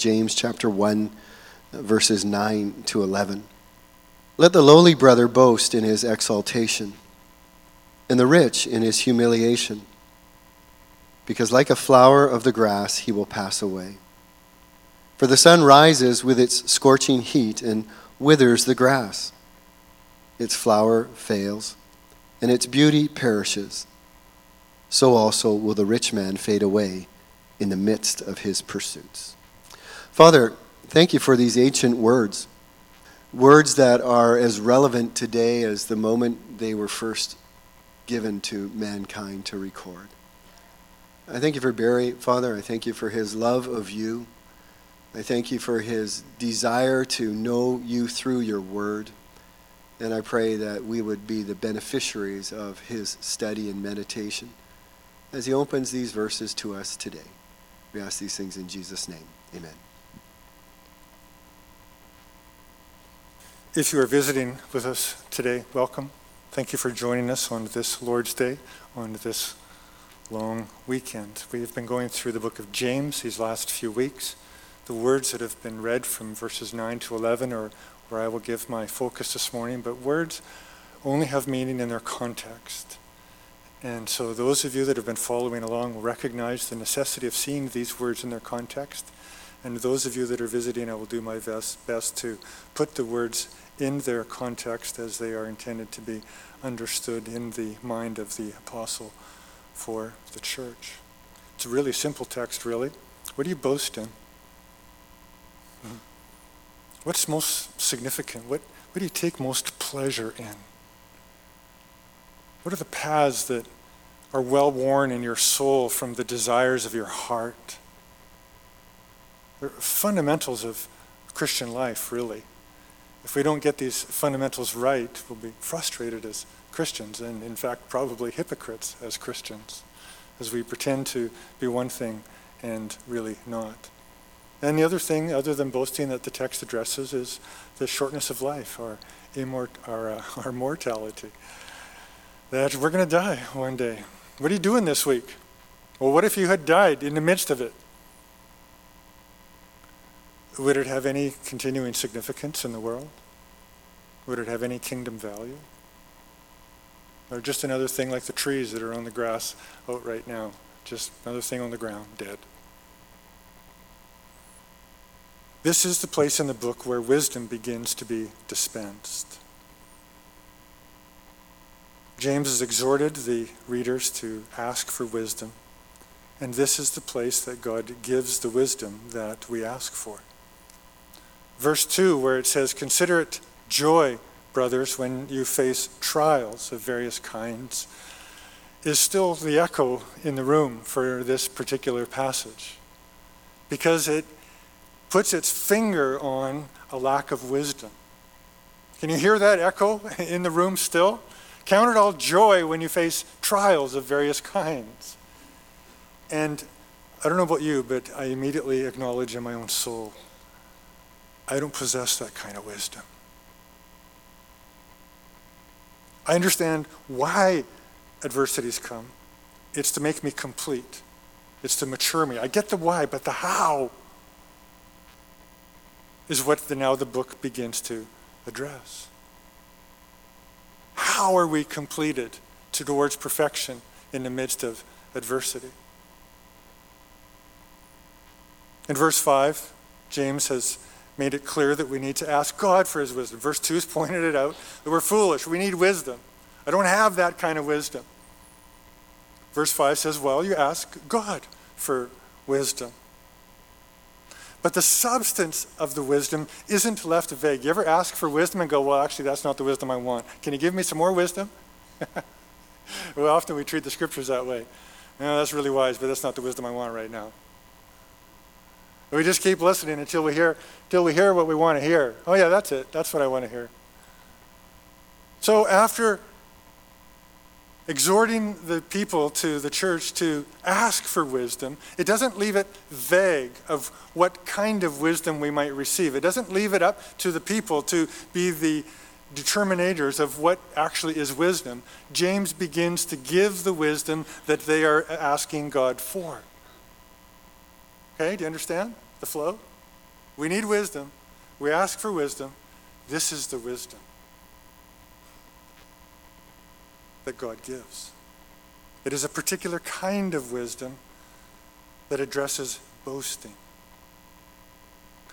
James chapter 1, verses 9 to 11. Let the lowly brother boast in his exaltation, and the rich in his humiliation, because like a flower of the grass he will pass away. For the sun rises with its scorching heat and withers the grass. Its flower fails, and its beauty perishes. So also will the rich man fade away in the midst of his pursuits. Father, thank you for these ancient words, words that are as relevant today as the moment they were first given to mankind to record. I thank you for Barry, Father. I thank you for his love of you. I thank you for his desire to know you through your word. And I pray that we would be the beneficiaries of his study and meditation as he opens these verses to us today. We ask these things in Jesus' name. Amen. If you are visiting with us today, welcome. Thank you for joining us on this Lord's Day, on this long weekend. We have been going through the book of James these last few weeks. The words that have been read from verses 9 to 11 are where I will give my focus this morning, but words only have meaning in their context. And so, those of you that have been following along will recognize the necessity of seeing these words in their context. And those of you that are visiting, I will do my best, best to put the words in their context as they are intended to be understood in the mind of the apostle for the church. It's a really simple text, really. What do you boast in? Hmm. What's most significant? What, what do you take most pleasure in? What are the paths that are well worn in your soul from the desires of your heart? They're fundamentals of Christian life, really. If we don't get these fundamentals right, we'll be frustrated as Christians, and in fact, probably hypocrites as Christians, as we pretend to be one thing and really not. And the other thing, other than boasting that the text addresses, is the shortness of life, our, immort- our, uh, our mortality. That we're going to die one day. What are you doing this week? Well, what if you had died in the midst of it? Would it have any continuing significance in the world? Would it have any kingdom value? Or just another thing like the trees that are on the grass out right now? Just another thing on the ground, dead. This is the place in the book where wisdom begins to be dispensed. James has exhorted the readers to ask for wisdom, and this is the place that God gives the wisdom that we ask for. Verse 2, where it says, Consider it joy, brothers, when you face trials of various kinds, is still the echo in the room for this particular passage because it puts its finger on a lack of wisdom. Can you hear that echo in the room still? Count it all joy when you face trials of various kinds. And I don't know about you, but I immediately acknowledge in my own soul I don't possess that kind of wisdom. I understand why adversities come. It's to make me complete, it's to mature me. I get the why, but the how is what the, now the book begins to address. How are we completed to, towards perfection in the midst of adversity? In verse 5, James has made it clear that we need to ask God for his wisdom. Verse 2 has pointed it out that we're foolish. We need wisdom. I don't have that kind of wisdom. Verse 5 says, Well, you ask God for wisdom. But the substance of the wisdom isn't left vague. You ever ask for wisdom and go, well, actually, that's not the wisdom I want. Can you give me some more wisdom? well, often we treat the scriptures that way. No, that's really wise, but that's not the wisdom I want right now. We just keep listening until we hear, until we hear what we want to hear. Oh, yeah, that's it. That's what I want to hear. So after exhorting the people to the church to ask for wisdom, it doesn't leave it vague of what kind of wisdom we might receive. It doesn't leave it up to the people to be the determinators of what actually is wisdom. James begins to give the wisdom that they are asking God for. Okay, do you understand the flow? We need wisdom. We ask for wisdom. This is the wisdom that God gives. It is a particular kind of wisdom that addresses boasting.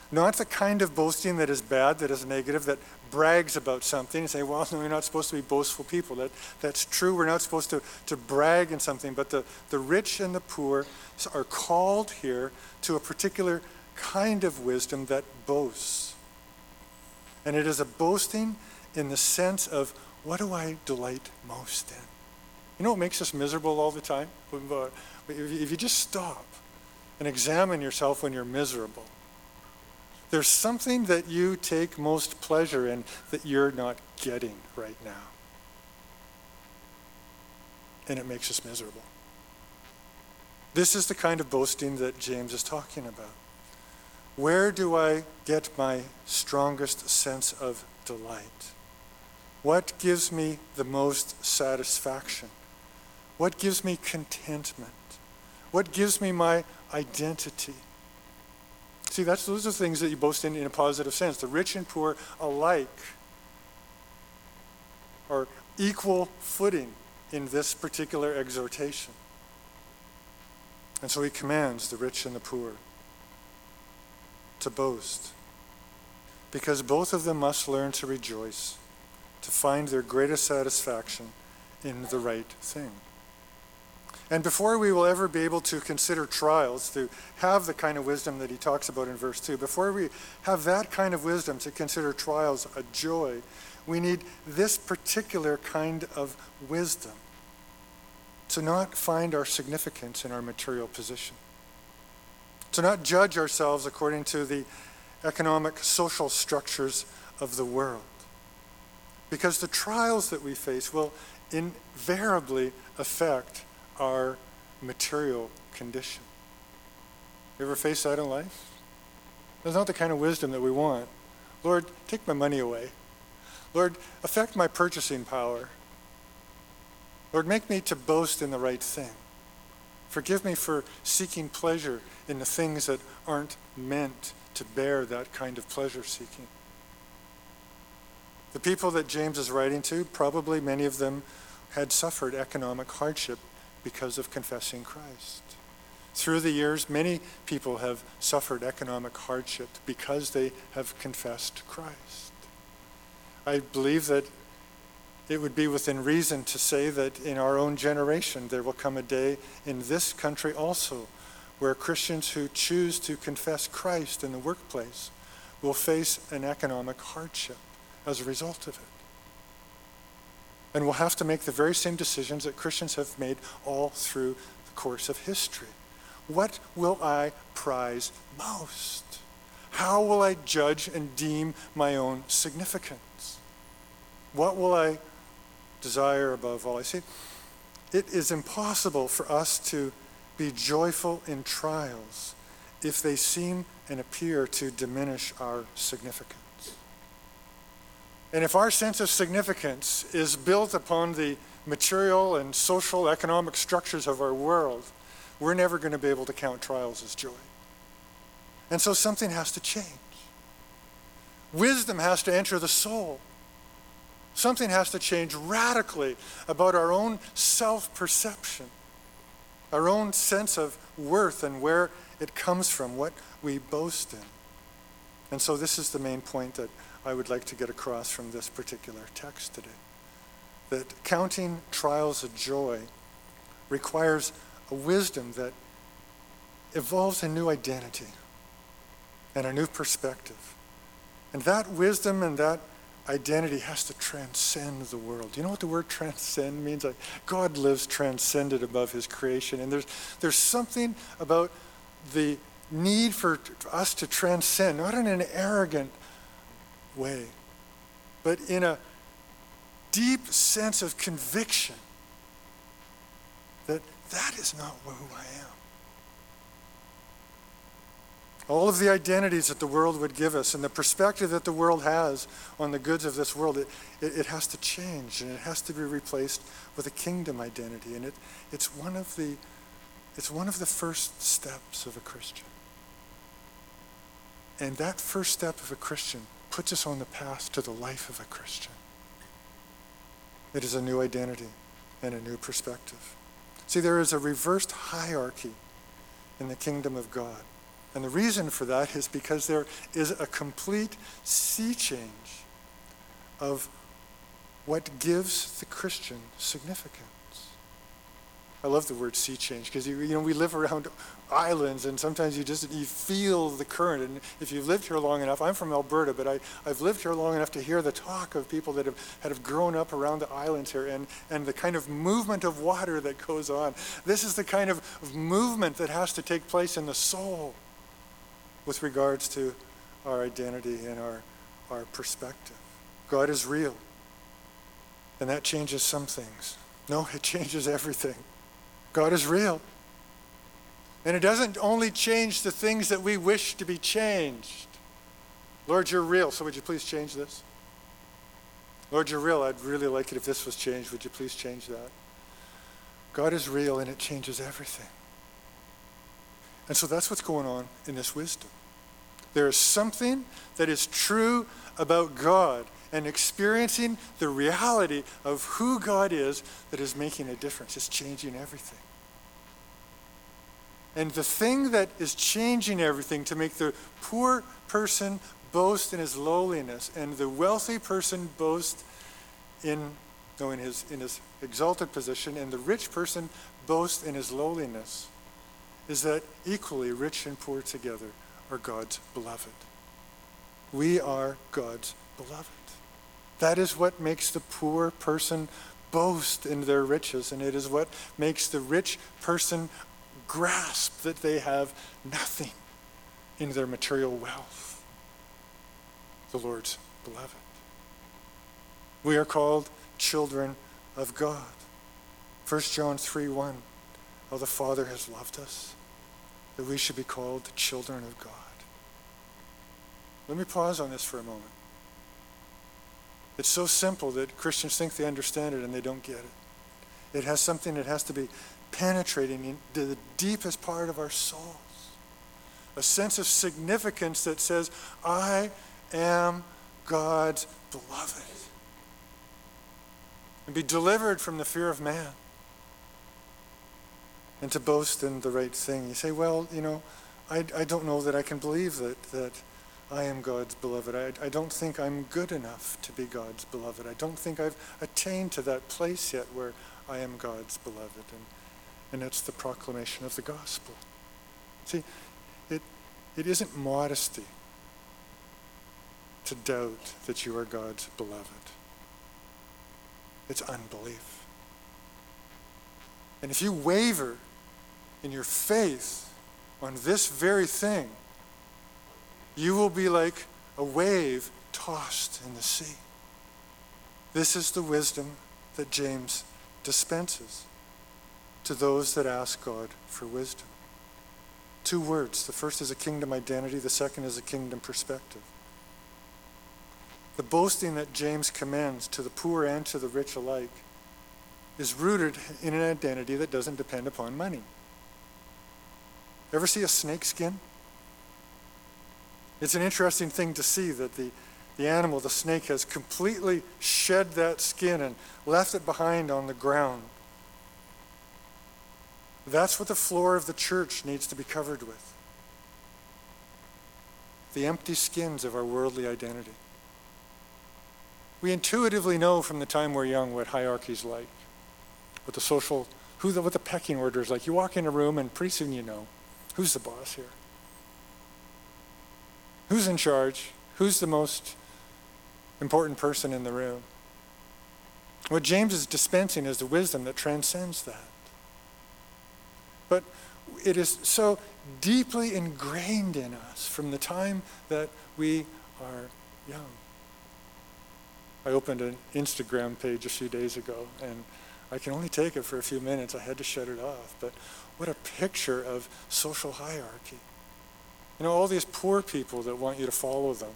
Not the kind of boasting that is bad, that is negative, that brags about something and say, well, no, we're not supposed to be boastful people. That, that's true. We're not supposed to, to brag in something. But the, the rich and the poor are called here to a particular kind of wisdom that boasts. And it is a boasting in the sense of, what do I delight most in? You know what makes us miserable all the time? If you just stop and examine yourself when you're miserable, there's something that you take most pleasure in that you're not getting right now. And it makes us miserable. This is the kind of boasting that James is talking about. Where do I get my strongest sense of delight? What gives me the most satisfaction? What gives me contentment? What gives me my identity? See, that's, those are things that you boast in in a positive sense. The rich and poor alike are equal footing in this particular exhortation. And so he commands the rich and the poor to boast. Because both of them must learn to rejoice, to find their greatest satisfaction in the right thing. And before we will ever be able to consider trials, to have the kind of wisdom that he talks about in verse 2, before we have that kind of wisdom to consider trials a joy, we need this particular kind of wisdom to not find our significance in our material position, to not judge ourselves according to the economic, social structures of the world. Because the trials that we face will invariably affect our material condition. You ever face that in life? That's not the kind of wisdom that we want. Lord, take my money away. Lord, affect my purchasing power. Lord, make me to boast in the right thing. Forgive me for seeking pleasure in the things that aren't meant to bear that kind of pleasure seeking. The people that James is writing to, probably many of them had suffered economic hardship because of confessing Christ. Through the years, many people have suffered economic hardship because they have confessed Christ. I believe that it would be within reason to say that in our own generation, there will come a day in this country also where Christians who choose to confess Christ in the workplace will face an economic hardship as a result of it. And we'll have to make the very same decisions that Christians have made all through the course of history. What will I prize most? How will I judge and deem my own significance? What will I desire above all? I see, it is impossible for us to be joyful in trials if they seem and appear to diminish our significance. And if our sense of significance is built upon the material and social economic structures of our world, we're never going to be able to count trials as joy. And so something has to change. Wisdom has to enter the soul. Something has to change radically about our own self perception, our own sense of worth and where it comes from, what we boast in. And so, this is the main point that I would like to get across from this particular text today. That counting trials a joy requires a wisdom that evolves a new identity and a new perspective. And that wisdom and that identity has to transcend the world. You know what the word transcend means? Like God lives transcended above his creation. And there's, there's something about the need for us to transcend, not in an arrogant way, but in a deep sense of conviction that that is not who I am. All of the identities that the world would give us and the perspective that the world has on the goods of this world, it, it, it has to change and it has to be replaced with a kingdom identity. And it, it's, one of the, it's one of the first steps of a Christian. And that first step of a Christian puts us on the path to the life of a Christian. It is a new identity and a new perspective. See, there is a reversed hierarchy in the kingdom of God. And the reason for that is because there is a complete sea change of what gives the Christian significance. I love the word sea change because you, you know we live around islands and sometimes you just you feel the current. And if you've lived here long enough I'm from Alberta but I've lived here long enough to hear the talk of people that have, that have grown up around the islands here and, and the kind of movement of water that goes on. This is the kind of, of movement that has to take place in the soul with regards to our identity and our, our perspective. God is real and that changes some things. No it changes everything God is real and it doesn't only change the things that we wish to be changed. Lord, you're real, so would you please change this? Lord, you're real. I'd really like it if this was changed. Would you please change that? God is real and it changes everything. And so that's what's going on in this wisdom. There is something that is true about God and experiencing the reality of who God is that is making a difference. It's changing everything. And the thing that is changing everything to make the poor person boast in his lowliness and the wealthy person boast in, no, in, his, in his exalted position and the rich person boast in his lowliness is that equally rich and poor together are God's beloved. We are God's beloved. That is what makes the poor person boast in their riches, and it is what makes the rich person grasp that they have nothing in their material wealth. The Lord's beloved. We are called children of God. 1 John 3 1. How the Father has loved us, that we should be called children of God. Let me pause on this for a moment. It's so simple that Christians think they understand it and they don't get it. It has something that has to be penetrating into the deepest part of our souls. A sense of significance that says, I am God's beloved. And be delivered from the fear of man. And to boast in the right thing. You say, well, you know, I, I don't know that I can believe that, that I am God's beloved. I, I don't think I'm good enough to be God's beloved. I don't think I've attained to that place yet where I am God's beloved. And and it's the proclamation of the gospel. See, it, it isn't modesty to doubt that you are God's beloved. It's unbelief. And if you waver in your faith on this very thing, you will be like a wave tossed in the sea. This is the wisdom that James dispenses to those that ask God for wisdom. Two words. The first is a kingdom identity, the second is a kingdom perspective. The boasting that James commends to the poor and to the rich alike is rooted in an identity that doesn't depend upon money. Ever see a snake skin? It's an interesting thing to see that the, the animal, the snake, has completely shed that skin and left it behind on the ground. That's what the floor of the church needs to be covered with the empty skins of our worldly identity. We intuitively know from the time we're young what hierarchy is like, what the social, who the, what the pecking order is like. You walk in a room and pretty soon you know who's the boss here, who's in charge, who's the most important person in the room. What James is dispensing is the wisdom that transcends that. But it is so deeply ingrained in us from the time that we are young. I opened an Instagram page a few days ago, and I can only take it for a few minutes. I had to shut it off. But what a picture of social hierarchy. You know, all these poor people that want you to follow them.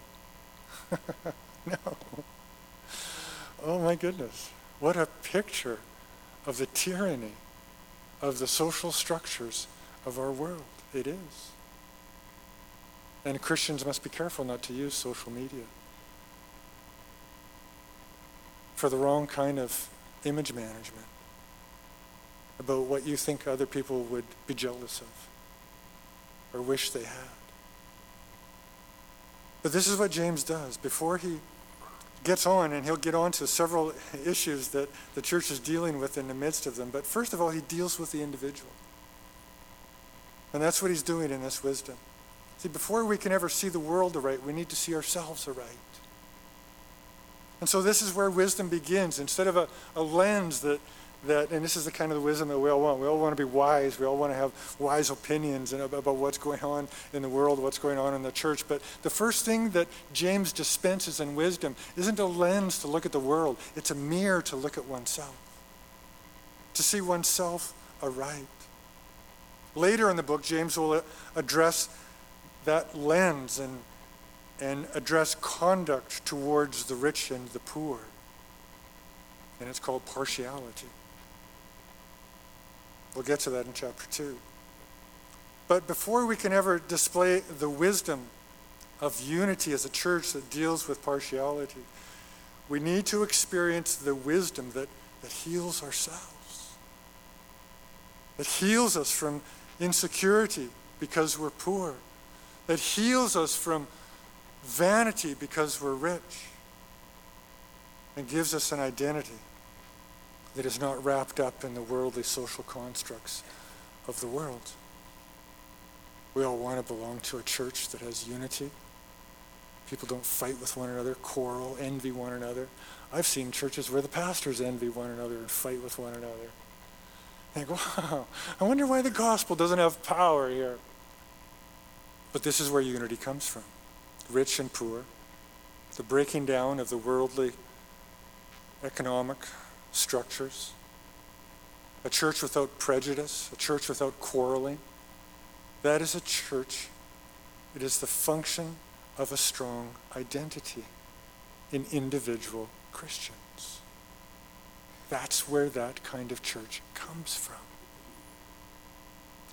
no. Oh my goodness. What a picture of the tyranny of the social structures of our world. It is. And Christians must be careful not to use social media for the wrong kind of image management about what you think other people would be jealous of or wish they had. But this is what James does. Before he gets on, and he'll get on to several issues that the church is dealing with in the midst of them. But first of all, he deals with the individual. And that's what he's doing in this wisdom. See, before we can ever see the world aright, we need to see ourselves aright. And so this is where wisdom begins. Instead of a, a lens that that, and this is the kind of the wisdom that we all want. We all want to be wise. We all want to have wise opinions about what's going on in the world, what's going on in the church. But the first thing that James dispenses in wisdom isn't a lens to look at the world, it's a mirror to look at oneself, to see oneself aright. Later in the book, James will uh, address that lens and, and address conduct towards the rich and the poor. And it's called partiality. We'll get to that in chapter 2. But before we can ever display the wisdom of unity as a church that deals with partiality, we need to experience the wisdom that, that heals ourselves, that heals us from insecurity because we're poor, that heals us from vanity because we're rich, and gives us an identity that is not wrapped up in the worldly social constructs of the world. We all want to belong to a church that has unity. People don't fight with one another, quarrel, envy one another. I've seen churches where the pastors envy one another and fight with one another. Go, wow, I wonder why the gospel doesn't have power here. But this is where unity comes from rich and poor, the breaking down of the worldly economic structures, a church without prejudice, a church without quarreling. That is a church. It is the function of a strong identity in individual Christians. That's where that kind of church comes from.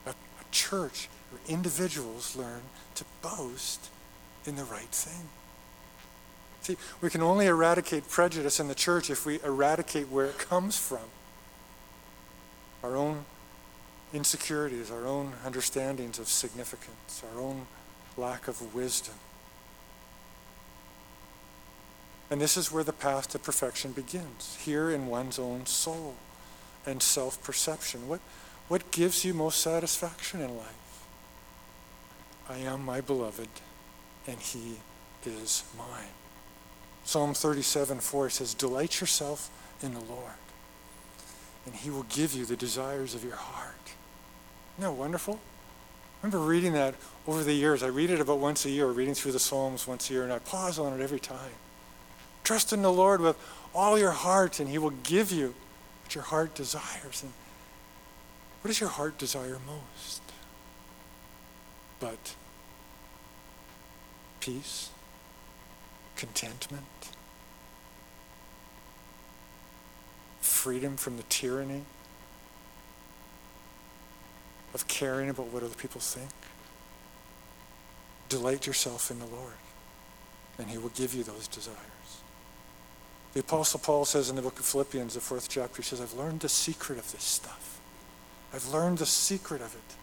A, a church where individuals learn to boast in the right thing. See, we can only eradicate prejudice in the church if we eradicate where it comes from. Our own insecurities, our own understandings of significance, our own lack of wisdom. And this is where the path to perfection begins, here in one's own soul and self perception. What, what gives you most satisfaction in life? I am my beloved, and he is mine. Psalm 37 4 says, Delight yourself in the Lord, and he will give you the desires of your heart. Isn't that wonderful? I remember reading that over the years. I read it about once a year, reading through the Psalms once a year, and I pause on it every time. Trust in the Lord with all your heart, and he will give you what your heart desires. And what does your heart desire most? But peace contentment, freedom from the tyranny of caring about what other people think. Delight yourself in the Lord, and He will give you those desires. The Apostle Paul says in the book of Philippians, the fourth chapter, he says, I've learned the secret of this stuff. I've learned the secret of it.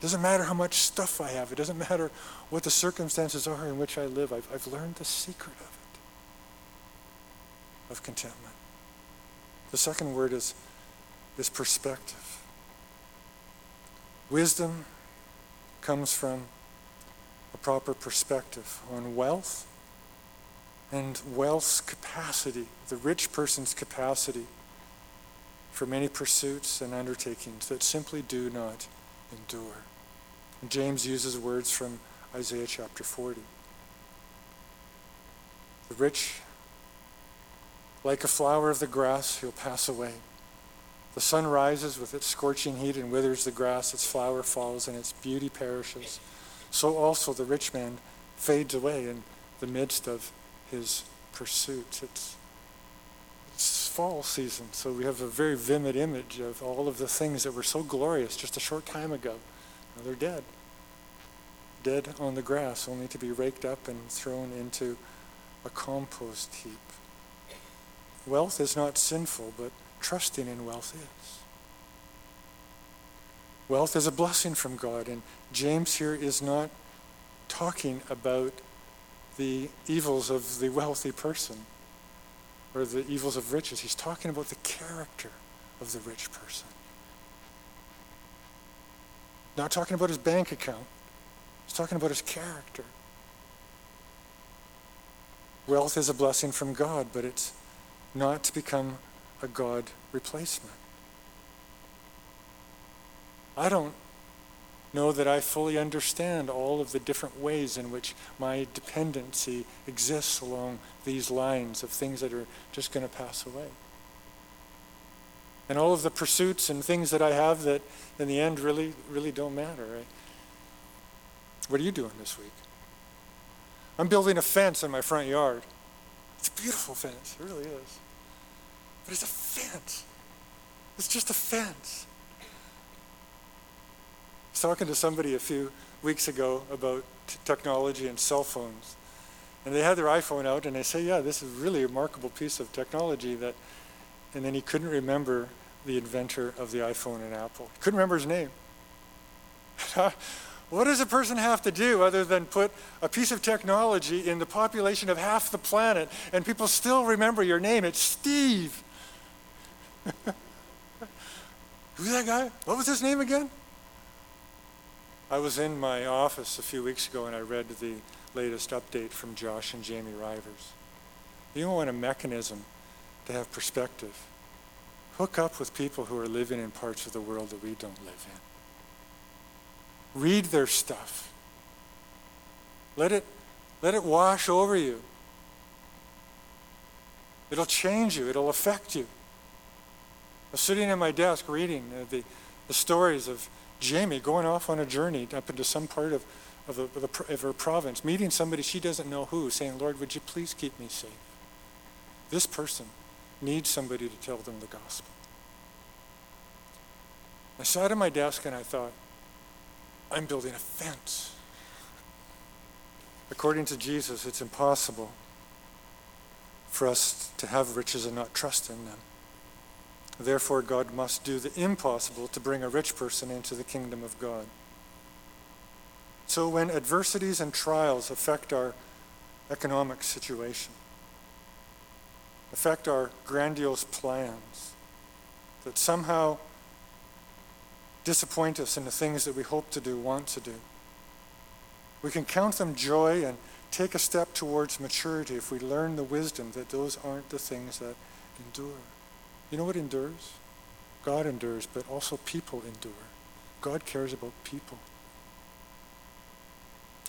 It doesn't matter how much stuff I have. It doesn't matter what the circumstances are in which I live. I've, I've learned the secret of it, of contentment. The second word is, is perspective. Wisdom comes from a proper perspective on wealth and wealth's capacity, the rich person's capacity for many pursuits and undertakings that simply do not endure. And James uses words from Isaiah chapter 40. The rich, like a flower of the grass, he'll pass away. The sun rises with its scorching heat and withers the grass, its flower falls, and its beauty perishes. So also the rich man fades away in the midst of his pursuits. It's, it's fall season, so we have a very vivid image of all of the things that were so glorious just a short time ago. Now they're dead. dead on the grass, only to be raked up and thrown into a compost heap. Wealth is not sinful, but trusting in wealth is. Wealth is a blessing from God, and James here is not talking about the evils of the wealthy person or the evils of riches. He's talking about the character of the rich person. Not talking about his bank account. He's talking about his character. Wealth is a blessing from God, but it's not to become a God replacement. I don't know that I fully understand all of the different ways in which my dependency exists along these lines of things that are just going to pass away. And all of the pursuits and things that I have that in the end really, really don't matter. Right? What are you doing this week? I'm building a fence in my front yard. It's a beautiful fence, it really is. But it's a fence. It's just a fence was talking to somebody a few weeks ago about t- technology and cell phones. And they had their iPhone out, and they say, Yeah, this is really a remarkable piece of technology that. And then he couldn't remember the inventor of the iPhone and Apple. He couldn't remember his name. what does a person have to do other than put a piece of technology in the population of half the planet and people still remember your name? It's Steve. Who's that guy? What was his name again? I was in my office a few weeks ago and I read the latest update from Josh and Jamie Rivers. You want a mechanism to have perspective. Hook up with people who are living in parts of the world that we don't live in. Read their stuff. Let it, let it wash over you. It'll change you, it'll affect you. I was sitting at my desk reading uh, the, the stories of Jamie going off on a journey up into some part of, of, the, of, the, of her province, meeting somebody she doesn't know who, saying, Lord, would you please keep me safe? This person needs somebody to tell them the gospel. I sat at my desk and I thought, I'm building a fence. According to Jesus, it's impossible for us to have riches and not trust in them. Therefore, God must do the impossible to bring a rich person into the kingdom of God. So, when adversities and trials affect our economic situation, affect our grandiose plans, that somehow disappoint us in the things that we hope to do, want to do, we can count them joy and take a step towards maturity if we learn the wisdom that those aren't the things that endure. You know what endures? God endures, but also people endure. God cares about people.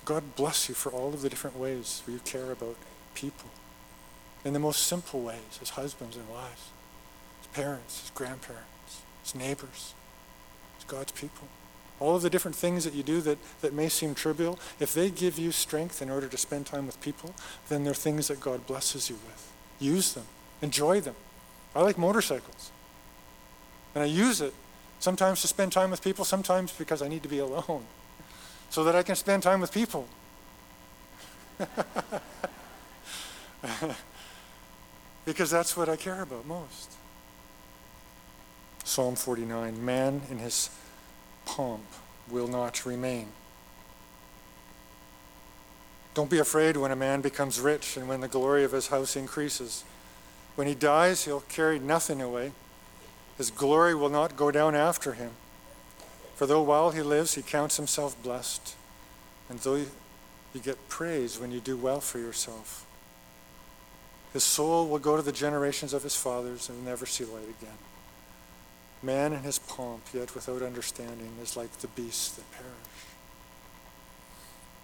God bless you for all of the different ways where you care about people. In the most simple ways, as husbands and wives, as parents, as grandparents, as neighbors, as God's people. All of the different things that you do that, that may seem trivial, if they give you strength in order to spend time with people, then they're things that God blesses you with. Use them. Enjoy them. I like motorcycles. And I use it sometimes to spend time with people, sometimes because I need to be alone so that I can spend time with people. because that's what I care about most. Psalm 49 Man in his pomp will not remain. Don't be afraid when a man becomes rich and when the glory of his house increases. When he dies, he'll carry nothing away. His glory will not go down after him. For though while he lives, he counts himself blessed, and though you get praise when you do well for yourself, his soul will go to the generations of his fathers and never see light again. Man in his pomp, yet without understanding, is like the beasts that perish.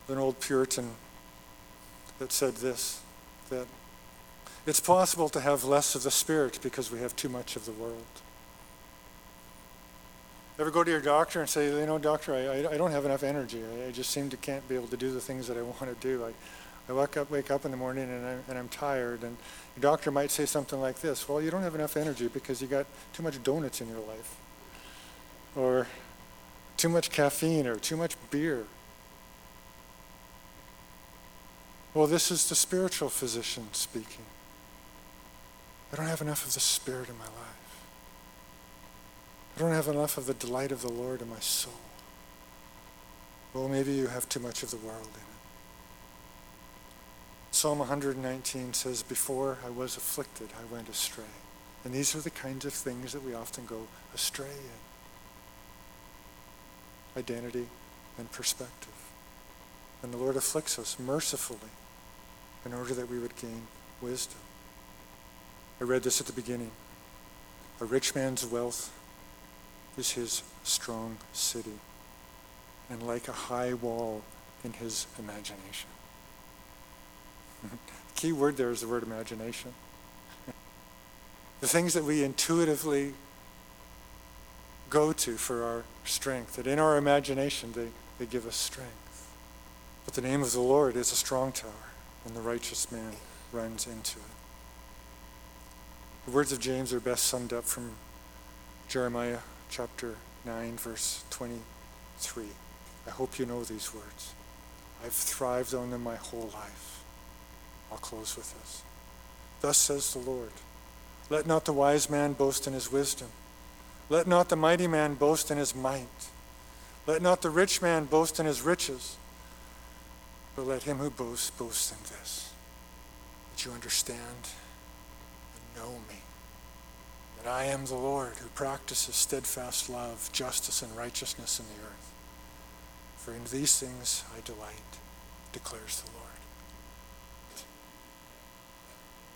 An old Puritan that said this that it's possible to have less of the Spirit because we have too much of the world. Ever go to your doctor and say, you know, doctor, I, I don't have enough energy. I, I just seem to can't be able to do the things that I want to do. I, I wake up, wake up in the morning and, I, and I'm tired. And your doctor might say something like this, well, you don't have enough energy because you got too much donuts in your life. Or too much caffeine or too much beer. Well, this is the spiritual physician speaking. I don't have enough of the Spirit in my life. I don't have enough of the delight of the Lord in my soul. Well, maybe you have too much of the world in it. Psalm 119 says, Before I was afflicted, I went astray. And these are the kinds of things that we often go astray in identity and perspective. And the Lord afflicts us mercifully in order that we would gain wisdom. I read this at the beginning. A rich man's wealth is his strong city, and like a high wall in his imagination. the key word there is the word imagination. the things that we intuitively go to for our strength, that in our imagination they, they give us strength. But the name of the Lord is a strong tower, and the righteous man runs into it. The words of James are best summed up from Jeremiah chapter 9, verse 23. I hope you know these words. I've thrived on them my whole life. I'll close with this. Thus says the Lord Let not the wise man boast in his wisdom let not the mighty man boast in his might. Let not the rich man boast in his riches. But let him who boasts boast in this that you understand and know me. That I am the Lord who practices steadfast love, justice, and righteousness in the earth. For in these things I delight, declares the Lord.